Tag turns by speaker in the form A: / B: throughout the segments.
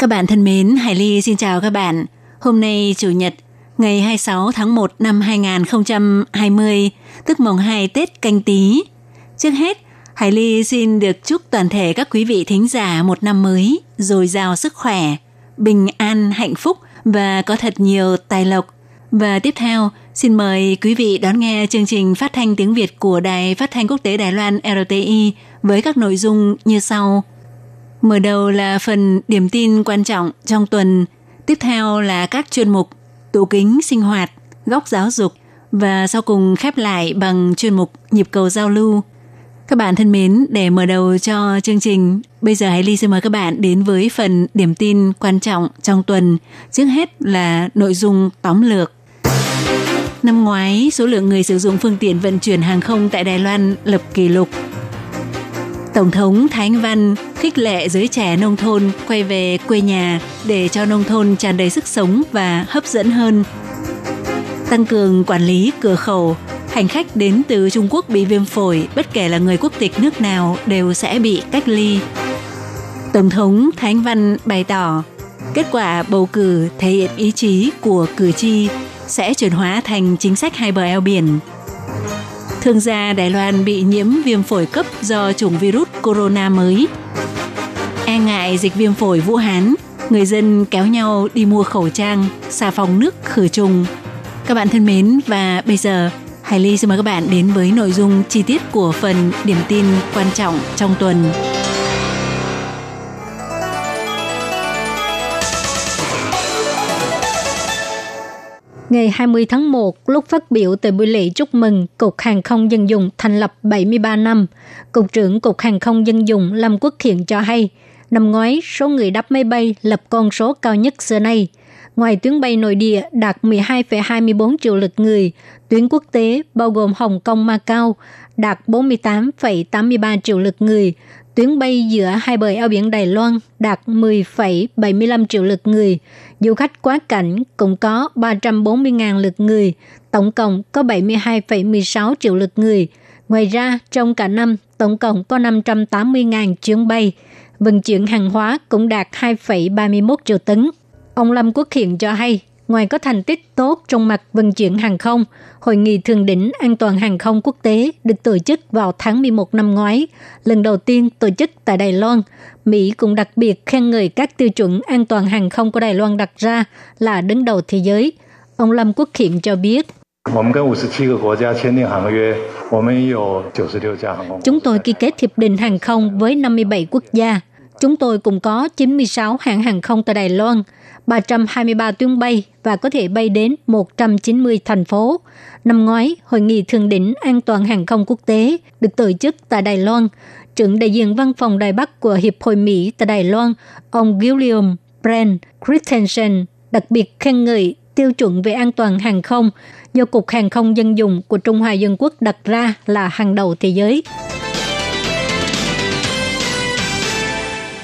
A: Các bạn thân mến, Hải Ly xin chào các bạn. Hôm nay Chủ nhật, ngày 26 tháng 1 năm 2020, tức mùng 2 Tết canh tí. Trước hết, Hải Ly xin được chúc toàn thể các quý vị thính giả một năm mới, dồi dào sức khỏe, bình an, hạnh phúc và có thật nhiều tài lộc. Và tiếp theo, xin mời quý vị đón nghe chương trình phát thanh tiếng Việt của Đài Phát thanh Quốc tế Đài Loan RTI với các nội dung như sau. Mở đầu là phần điểm tin quan trọng trong tuần, tiếp theo là các chuyên mục tủ kính sinh hoạt, góc giáo dục và sau cùng khép lại bằng chuyên mục nhịp cầu giao lưu. Các bạn thân mến, để mở đầu cho chương trình, bây giờ hãy Ly xin mời các bạn đến với phần điểm tin quan trọng trong tuần. Trước hết là nội dung tóm lược. Năm ngoái, số lượng người sử dụng phương tiện vận chuyển hàng không tại Đài Loan lập kỷ lục. Tổng thống Thái Anh Văn khích lệ giới trẻ nông thôn quay về quê nhà để cho nông thôn tràn đầy sức sống và hấp dẫn hơn. Tăng cường quản lý cửa khẩu, hành khách đến từ Trung Quốc bị viêm phổi, bất kể là người quốc tịch nước nào đều sẽ bị cách ly. Tổng thống Thái Anh Văn bày tỏ, kết quả bầu cử thể hiện ý chí của cử tri sẽ chuyển hóa thành chính sách hai bờ eo biển. Thương gia Đài Loan bị nhiễm viêm phổi cấp do chủng virus corona mới. E ngại dịch viêm phổi Vũ Hán, người dân kéo nhau đi mua khẩu trang, xà phòng nước khử trùng. Các bạn thân mến và bây giờ Hải Ly xin mời các bạn đến với nội dung chi tiết của phần điểm tin quan trọng trong tuần.
B: Ngày 20 tháng 1, lúc phát biểu tại buổi lễ chúc mừng Cục Hàng không Dân dụng thành lập 73 năm, Cục trưởng Cục Hàng không Dân dụng Lâm Quốc Hiện cho hay, năm ngoái số người đáp máy bay lập con số cao nhất xưa nay. Ngoài tuyến bay nội địa đạt 12,24 triệu lượt người, tuyến quốc tế bao gồm Hồng Kông Macau đạt 48,83 triệu lượt người, tuyến bay giữa hai bờ eo biển Đài Loan đạt 10,75 triệu lượt người. Du khách quá cảnh cũng có 340.000 lượt người, tổng cộng có 72,16 triệu lượt người. Ngoài ra, trong cả năm, tổng cộng có 580.000 chuyến bay. Vận chuyển hàng hóa cũng đạt 2,31 triệu tấn. Ông Lâm Quốc Hiện cho hay, ngoài có thành tích tốt trong mặt vận chuyển hàng không, Hội nghị thượng đỉnh an toàn hàng không quốc tế được tổ chức vào tháng 11 năm ngoái, lần đầu tiên tổ chức tại Đài Loan. Mỹ cũng đặc biệt khen ngợi các tiêu chuẩn an toàn hàng không của Đài Loan đặt ra là đứng đầu thế giới. Ông Lâm Quốc Hiện cho biết, Chúng tôi ký kết hiệp định hàng không với 57 quốc gia. Chúng tôi cũng có 96 hãng hàng không tại Đài Loan, 323 tuyến bay và có thể bay đến 190 thành phố. Năm ngoái, Hội nghị Thượng đỉnh An toàn hàng không quốc tế được tổ chức tại Đài Loan. Trưởng đại diện văn phòng Đài Bắc của Hiệp hội Mỹ tại Đài Loan, ông William Brand Christensen đặc biệt khen ngợi tiêu chuẩn về an toàn hàng không do Cục Hàng không Dân dụng của Trung Hoa Dân Quốc đặt ra là hàng đầu thế giới.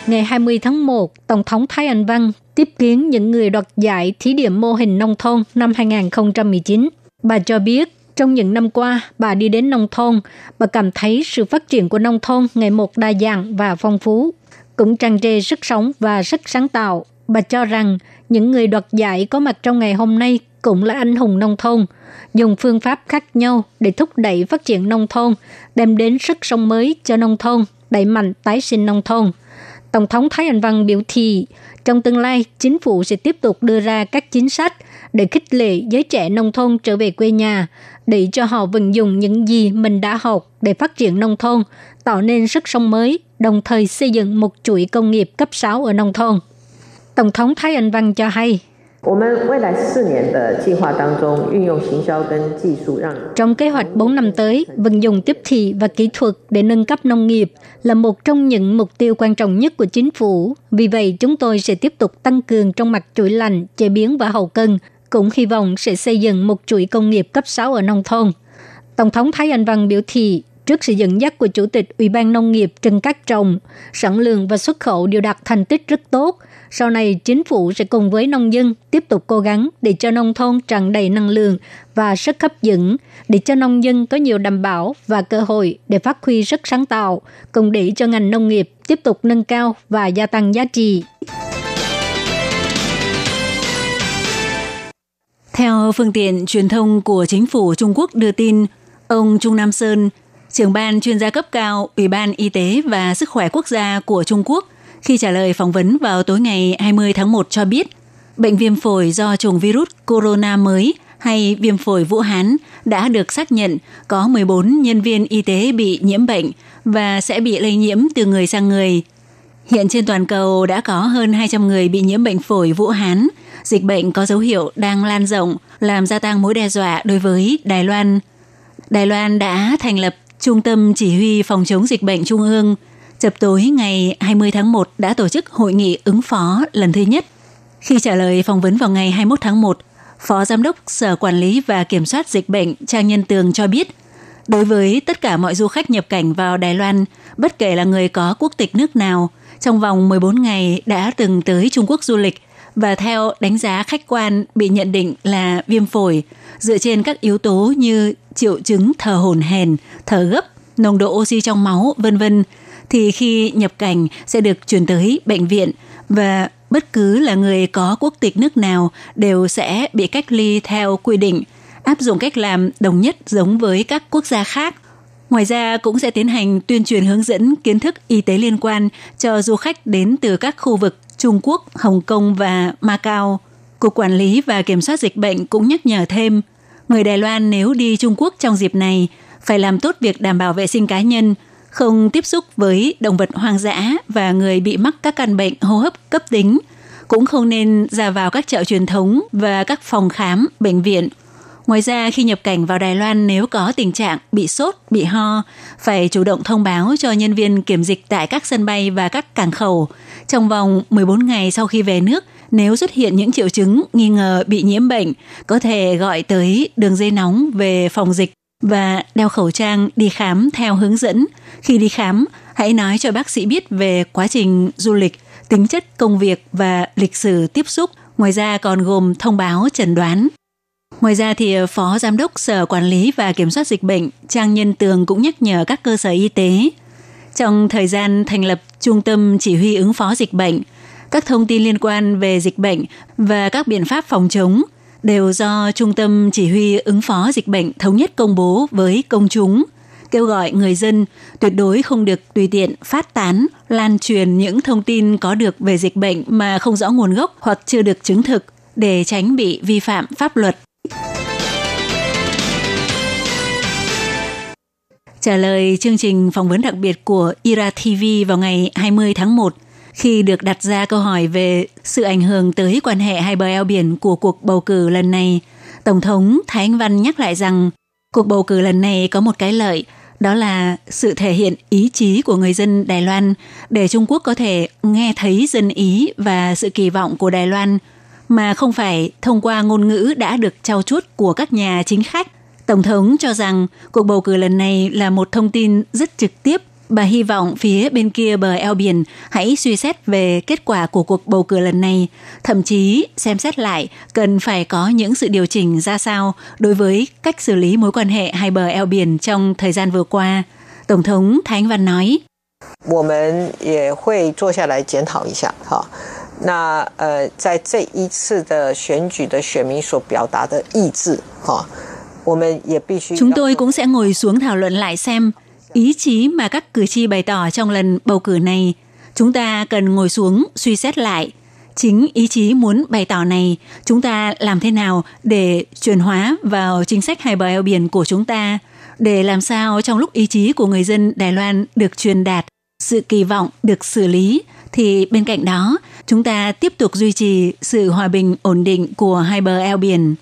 B: Ngày 20 tháng 1, Tổng thống Thái Anh Văn tiếp kiến những người đoạt giải thí điểm mô hình nông thôn năm 2019. Bà cho biết, trong những năm qua, bà đi đến nông thôn, bà cảm thấy sự phát triển của nông thôn ngày một đa dạng và phong phú, cũng tràn trề sức sống và sức sáng tạo. Bà cho rằng những người đoạt giải có mặt trong ngày hôm nay cũng là anh hùng nông thôn, dùng phương pháp khác nhau để thúc đẩy phát triển nông thôn, đem đến sức sống mới cho nông thôn, đẩy mạnh tái sinh nông thôn. Tổng thống Thái Anh Văn biểu thị, trong tương lai, chính phủ sẽ tiếp tục đưa ra các chính sách để khích lệ giới trẻ nông thôn trở về quê nhà, để cho họ vận dụng những gì mình đã học để phát triển nông thôn, tạo nên sức sống mới, đồng thời xây dựng một chuỗi công nghiệp cấp 6 ở nông thôn. Tổng thống Thái Anh Văn cho hay, trong kế hoạch 4 năm tới, vận dụng tiếp thị và kỹ thuật để nâng cấp nông nghiệp là một trong những mục tiêu quan trọng nhất của chính phủ. Vì vậy, chúng tôi sẽ tiếp tục tăng cường trong mặt chuỗi lành, chế biến và hậu cân, cũng hy vọng sẽ xây dựng một chuỗi công nghiệp cấp 6 ở nông thôn. Tổng thống Thái Anh Văn biểu thị trước sự dẫn dắt của Chủ tịch Ủy ban Nông nghiệp Trần Cát Trồng, sản lượng và xuất khẩu đều đạt thành tích rất tốt. Sau này, chính phủ sẽ cùng với nông dân tiếp tục cố gắng để cho nông thôn tràn đầy năng lượng và sức hấp dẫn, để cho nông dân có nhiều đảm bảo và cơ hội để phát huy sức sáng tạo, cùng để cho ngành nông nghiệp tiếp tục nâng cao và gia tăng giá trị.
A: Theo phương tiện truyền thông của chính phủ Trung Quốc đưa tin, ông Trung Nam Sơn, trưởng ban chuyên gia cấp cao Ủy ban Y tế và Sức khỏe Quốc gia của Trung Quốc, khi trả lời phỏng vấn vào tối ngày 20 tháng 1 cho biết, bệnh viêm phổi do chủng virus corona mới hay viêm phổi Vũ Hán đã được xác nhận có 14 nhân viên y tế bị nhiễm bệnh và sẽ bị lây nhiễm từ người sang người. Hiện trên toàn cầu đã có hơn 200 người bị nhiễm bệnh phổi Vũ Hán. Dịch bệnh có dấu hiệu đang lan rộng, làm gia tăng mối đe dọa đối với Đài Loan. Đài Loan đã thành lập Trung tâm Chỉ huy Phòng chống dịch bệnh Trung ương. Chập tối ngày 20 tháng 1 đã tổ chức hội nghị ứng phó lần thứ nhất. Khi trả lời phỏng vấn vào ngày 21 tháng 1, Phó Giám đốc Sở Quản lý và Kiểm soát Dịch bệnh Trang Nhân Tường cho biết, đối với tất cả mọi du khách nhập cảnh vào Đài Loan, bất kể là người có quốc tịch nước nào, trong vòng 14 ngày đã từng tới Trung Quốc du lịch và theo đánh giá khách quan bị nhận định là viêm phổi dựa trên các yếu tố như triệu chứng thở hổn hển, thở gấp, nồng độ oxy trong máu, vân vân thì khi nhập cảnh sẽ được chuyển tới bệnh viện và bất cứ là người có quốc tịch nước nào đều sẽ bị cách ly theo quy định, áp dụng cách làm đồng nhất giống với các quốc gia khác. Ngoài ra cũng sẽ tiến hành tuyên truyền hướng dẫn kiến thức y tế liên quan cho du khách đến từ các khu vực Trung Quốc, Hồng Kông và Macau. Cục Quản lý và Kiểm soát Dịch bệnh cũng nhắc nhở thêm, người Đài Loan nếu đi Trung Quốc trong dịp này phải làm tốt việc đảm bảo vệ sinh cá nhân, không tiếp xúc với động vật hoang dã và người bị mắc các căn bệnh hô hấp cấp tính, cũng không nên ra vào các chợ truyền thống và các phòng khám, bệnh viện. Ngoài ra, khi nhập cảnh vào Đài Loan nếu có tình trạng bị sốt, bị ho, phải chủ động thông báo cho nhân viên kiểm dịch tại các sân bay và các cảng khẩu. Trong vòng 14 ngày sau khi về nước, nếu xuất hiện những triệu chứng nghi ngờ bị nhiễm bệnh, có thể gọi tới đường dây nóng về phòng dịch và đeo khẩu trang đi khám theo hướng dẫn. Khi đi khám, hãy nói cho bác sĩ biết về quá trình du lịch, tính chất công việc và lịch sử tiếp xúc. Ngoài ra còn gồm thông báo chẩn đoán. Ngoài ra thì Phó Giám đốc Sở Quản lý và Kiểm soát Dịch bệnh Trang Nhân Tường cũng nhắc nhở các cơ sở y tế. Trong thời gian thành lập Trung tâm Chỉ huy ứng phó dịch bệnh, các thông tin liên quan về dịch bệnh và các biện pháp phòng chống – đều do Trung tâm Chỉ huy ứng phó dịch bệnh thống nhất công bố với công chúng, kêu gọi người dân tuyệt đối không được tùy tiện phát tán, lan truyền những thông tin có được về dịch bệnh mà không rõ nguồn gốc hoặc chưa được chứng thực để tránh bị vi phạm pháp luật. Trả lời chương trình phỏng vấn đặc biệt của Ira TV vào ngày 20 tháng 1, khi được đặt ra câu hỏi về sự ảnh hưởng tới quan hệ hai bờ eo biển của cuộc bầu cử lần này, Tổng thống Thái Anh Văn nhắc lại rằng cuộc bầu cử lần này có một cái lợi, đó là sự thể hiện ý chí của người dân Đài Loan để Trung Quốc có thể nghe thấy dân ý và sự kỳ vọng của Đài Loan mà không phải thông qua ngôn ngữ đã được trao chuốt của các nhà chính khách. Tổng thống cho rằng cuộc bầu cử lần này là một thông tin rất trực tiếp Bà hy vọng phía bên kia bờ eo biển hãy suy xét về kết quả của cuộc bầu cử lần này, thậm chí xem xét lại cần phải có những sự điều chỉnh ra sao đối với cách xử lý mối quan hệ hai bờ eo biển trong thời gian vừa qua. Tổng thống Thái Anh Văn nói.
C: 我们也会坐下来检讨一下，哈。那呃，在这一次的选举的选民所表达的意志，哈，我们也必须。
A: Chúng tôi cũng sẽ ngồi xuống thảo luận lại xem ý chí mà các cử tri bày tỏ trong lần bầu cử này, chúng ta cần ngồi xuống suy xét lại. Chính ý chí muốn bày tỏ này, chúng ta làm thế nào để chuyển hóa vào chính sách hai bờ eo biển của chúng ta, để làm sao trong lúc ý chí của người dân Đài Loan được truyền đạt, sự kỳ vọng được xử lý, thì bên cạnh đó, chúng ta tiếp tục duy trì sự hòa bình ổn định của hai bờ eo biển.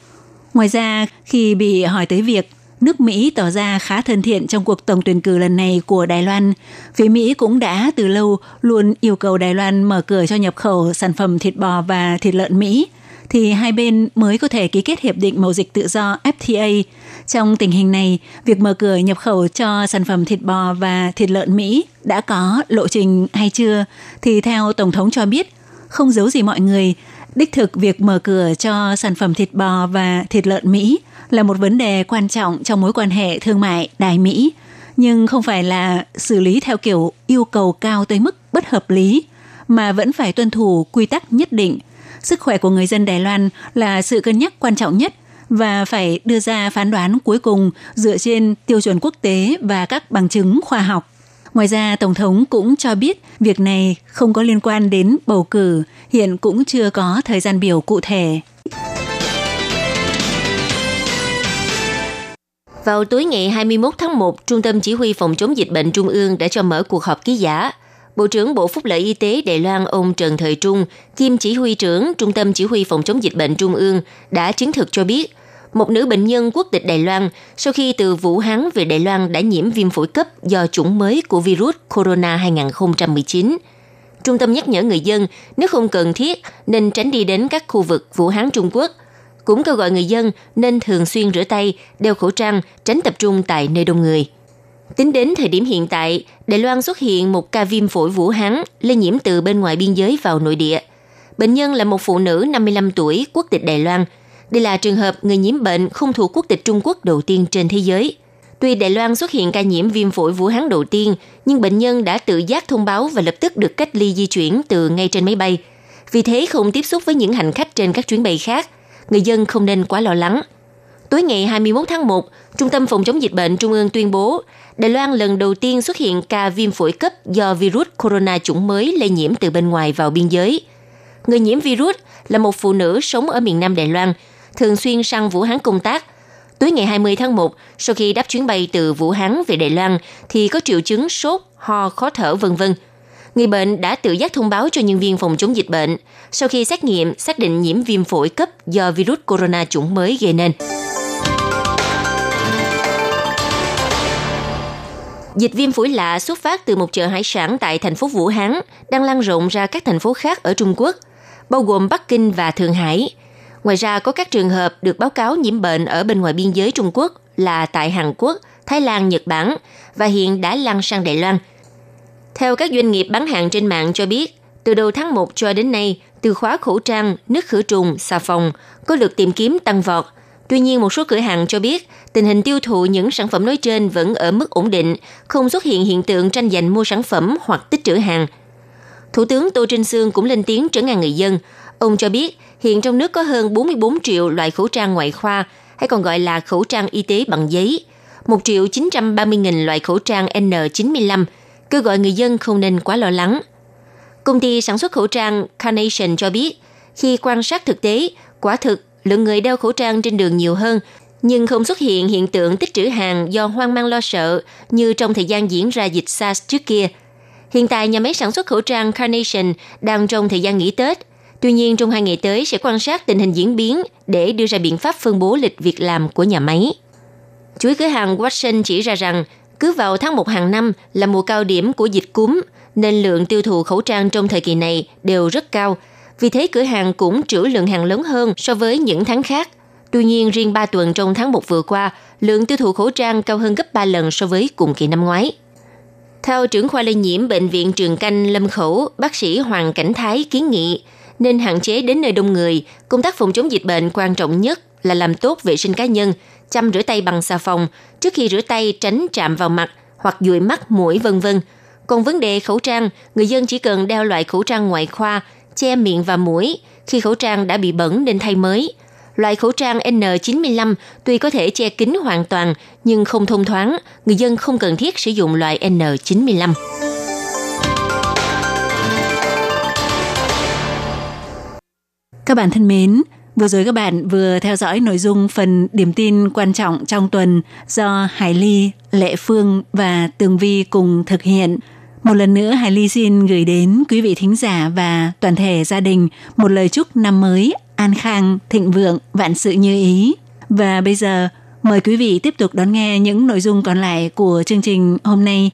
A: Ngoài ra, khi bị hỏi tới việc nước Mỹ tỏ ra khá thân thiện trong cuộc tổng tuyển cử lần này của Đài Loan, phía Mỹ cũng đã từ lâu luôn yêu cầu Đài Loan mở cửa cho nhập khẩu sản phẩm thịt bò và thịt lợn Mỹ, thì hai bên mới có thể ký kết hiệp định mậu dịch tự do FTA. Trong tình hình này, việc mở cửa nhập khẩu cho sản phẩm thịt bò và thịt lợn Mỹ đã có lộ trình hay chưa? Thì theo Tổng thống cho biết, không giấu gì mọi người, đích thực việc mở cửa cho sản phẩm thịt bò và thịt lợn Mỹ là một vấn đề quan trọng trong mối quan hệ thương mại Đài Mỹ, nhưng không phải là xử lý theo kiểu yêu cầu cao tới mức bất hợp lý, mà vẫn phải tuân thủ quy tắc nhất định. Sức khỏe của người dân Đài Loan là sự cân nhắc quan trọng nhất và phải đưa ra phán đoán cuối cùng dựa trên tiêu chuẩn quốc tế và các bằng chứng khoa học. Ngoài ra, Tổng thống cũng cho biết việc này không có liên quan đến bầu cử, hiện cũng chưa có thời gian biểu cụ thể.
D: Vào tối ngày 21 tháng 1, Trung tâm Chỉ huy Phòng chống dịch bệnh Trung ương đã cho mở cuộc họp ký giả. Bộ trưởng Bộ Phúc lợi Y tế Đài Loan ông Trần Thời Trung, kiêm chỉ huy trưởng Trung tâm Chỉ huy Phòng chống dịch bệnh Trung ương đã chứng thực cho biết, một nữ bệnh nhân quốc tịch Đài Loan sau khi từ Vũ Hán về Đài Loan đã nhiễm viêm phổi cấp do chủng mới của virus corona 2019. Trung tâm nhắc nhở người dân nếu không cần thiết nên tránh đi đến các khu vực Vũ Hán Trung Quốc – cũng kêu gọi người dân nên thường xuyên rửa tay, đeo khẩu trang, tránh tập trung tại nơi đông người. Tính đến thời điểm hiện tại, Đài Loan xuất hiện một ca viêm phổi Vũ Hán lây nhiễm từ bên ngoài biên giới vào nội địa. Bệnh nhân là một phụ nữ 55 tuổi, quốc tịch Đài Loan. Đây là trường hợp người nhiễm bệnh không thuộc quốc tịch Trung Quốc đầu tiên trên thế giới. Tuy Đài Loan xuất hiện ca nhiễm viêm phổi Vũ Hán đầu tiên, nhưng bệnh nhân đã tự giác thông báo và lập tức được cách ly di chuyển từ ngay trên máy bay. Vì thế không tiếp xúc với những hành khách trên các chuyến bay khác – người dân không nên quá lo lắng. Tối ngày 21 tháng 1, Trung tâm Phòng chống dịch bệnh Trung ương tuyên bố Đài Loan lần đầu tiên xuất hiện ca viêm phổi cấp do virus corona chủng mới lây nhiễm từ bên ngoài vào biên giới. Người nhiễm virus là một phụ nữ sống ở miền Nam Đài Loan, thường xuyên sang Vũ Hán công tác. Tối ngày 20 tháng 1, sau khi đáp chuyến bay từ Vũ Hán về Đài Loan thì có triệu chứng sốt, ho, khó thở vân vân người bệnh đã tự giác thông báo cho nhân viên phòng chống dịch bệnh sau khi xét nghiệm xác định nhiễm viêm phổi cấp do virus corona chủng mới gây nên. Dịch viêm phổi lạ xuất phát từ một chợ hải sản tại thành phố Vũ Hán, đang lan rộng ra các thành phố khác ở Trung Quốc, bao gồm Bắc Kinh và Thượng Hải. Ngoài ra có các trường hợp được báo cáo nhiễm bệnh ở bên ngoài biên giới Trung Quốc là tại Hàn Quốc, Thái Lan, Nhật Bản và hiện đã lan sang Đài Loan – theo các doanh nghiệp bán hàng trên mạng cho biết, từ đầu tháng 1 cho đến nay, từ khóa khẩu trang, nước khử trùng, xà phòng có lượt tìm kiếm tăng vọt. Tuy nhiên, một số cửa hàng cho biết tình hình tiêu thụ những sản phẩm nói trên vẫn ở mức ổn định, không xuất hiện hiện tượng tranh giành mua sản phẩm hoặc tích trữ hàng. Thủ tướng Tô Trinh Sương cũng lên tiếng trấn an người dân. Ông cho biết hiện trong nước có hơn 44 triệu loại khẩu trang ngoại khoa, hay còn gọi là khẩu trang y tế bằng giấy, 1 triệu 930 nghìn loại khẩu trang N95, kêu gọi người dân không nên quá lo lắng. Công ty sản xuất khẩu trang Carnation cho biết, khi quan sát thực tế, quả thực lượng người đeo khẩu trang trên đường nhiều hơn, nhưng không xuất hiện hiện tượng tích trữ hàng do hoang mang lo sợ như trong thời gian diễn ra dịch SARS trước kia. Hiện tại, nhà máy sản xuất khẩu trang Carnation đang trong thời gian nghỉ Tết. Tuy nhiên, trong hai ngày tới sẽ quan sát tình hình diễn biến để đưa ra biện pháp phân bố lịch việc làm của nhà máy. Chuỗi cửa hàng Watson chỉ ra rằng cứ vào tháng 1 hàng năm là mùa cao điểm của dịch cúm, nên lượng tiêu thụ khẩu trang trong thời kỳ này đều rất cao. Vì thế cửa hàng cũng trữ lượng hàng lớn hơn so với những tháng khác. Tuy nhiên, riêng 3 tuần trong tháng 1 vừa qua, lượng tiêu thụ khẩu trang cao hơn gấp 3 lần so với cùng kỳ năm ngoái. Theo trưởng khoa lây nhiễm Bệnh viện Trường Canh Lâm Khẩu, bác sĩ Hoàng Cảnh Thái kiến nghị nên hạn chế đến nơi đông người, công tác phòng chống dịch bệnh quan trọng nhất là làm tốt vệ sinh cá nhân, chăm rửa tay bằng xà phòng, trước khi rửa tay tránh chạm vào mặt hoặc dụi mắt, mũi vân vân. Còn vấn đề khẩu trang, người dân chỉ cần đeo loại khẩu trang ngoại khoa, che miệng và mũi khi khẩu trang đã bị bẩn nên thay mới. Loại khẩu trang N95 tuy có thể che kín hoàn toàn nhưng không thông thoáng, người dân không cần thiết sử dụng loại N95.
A: Các bạn thân mến, Vừa rồi các bạn vừa theo dõi nội dung phần điểm tin quan trọng trong tuần do Hải Ly, Lệ Phương và Tường Vi cùng thực hiện. Một lần nữa Hải Ly xin gửi đến quý vị thính giả và toàn thể gia đình một lời chúc năm mới an khang, thịnh vượng, vạn sự như ý. Và bây giờ mời quý vị tiếp tục đón nghe những nội dung còn lại của chương trình hôm nay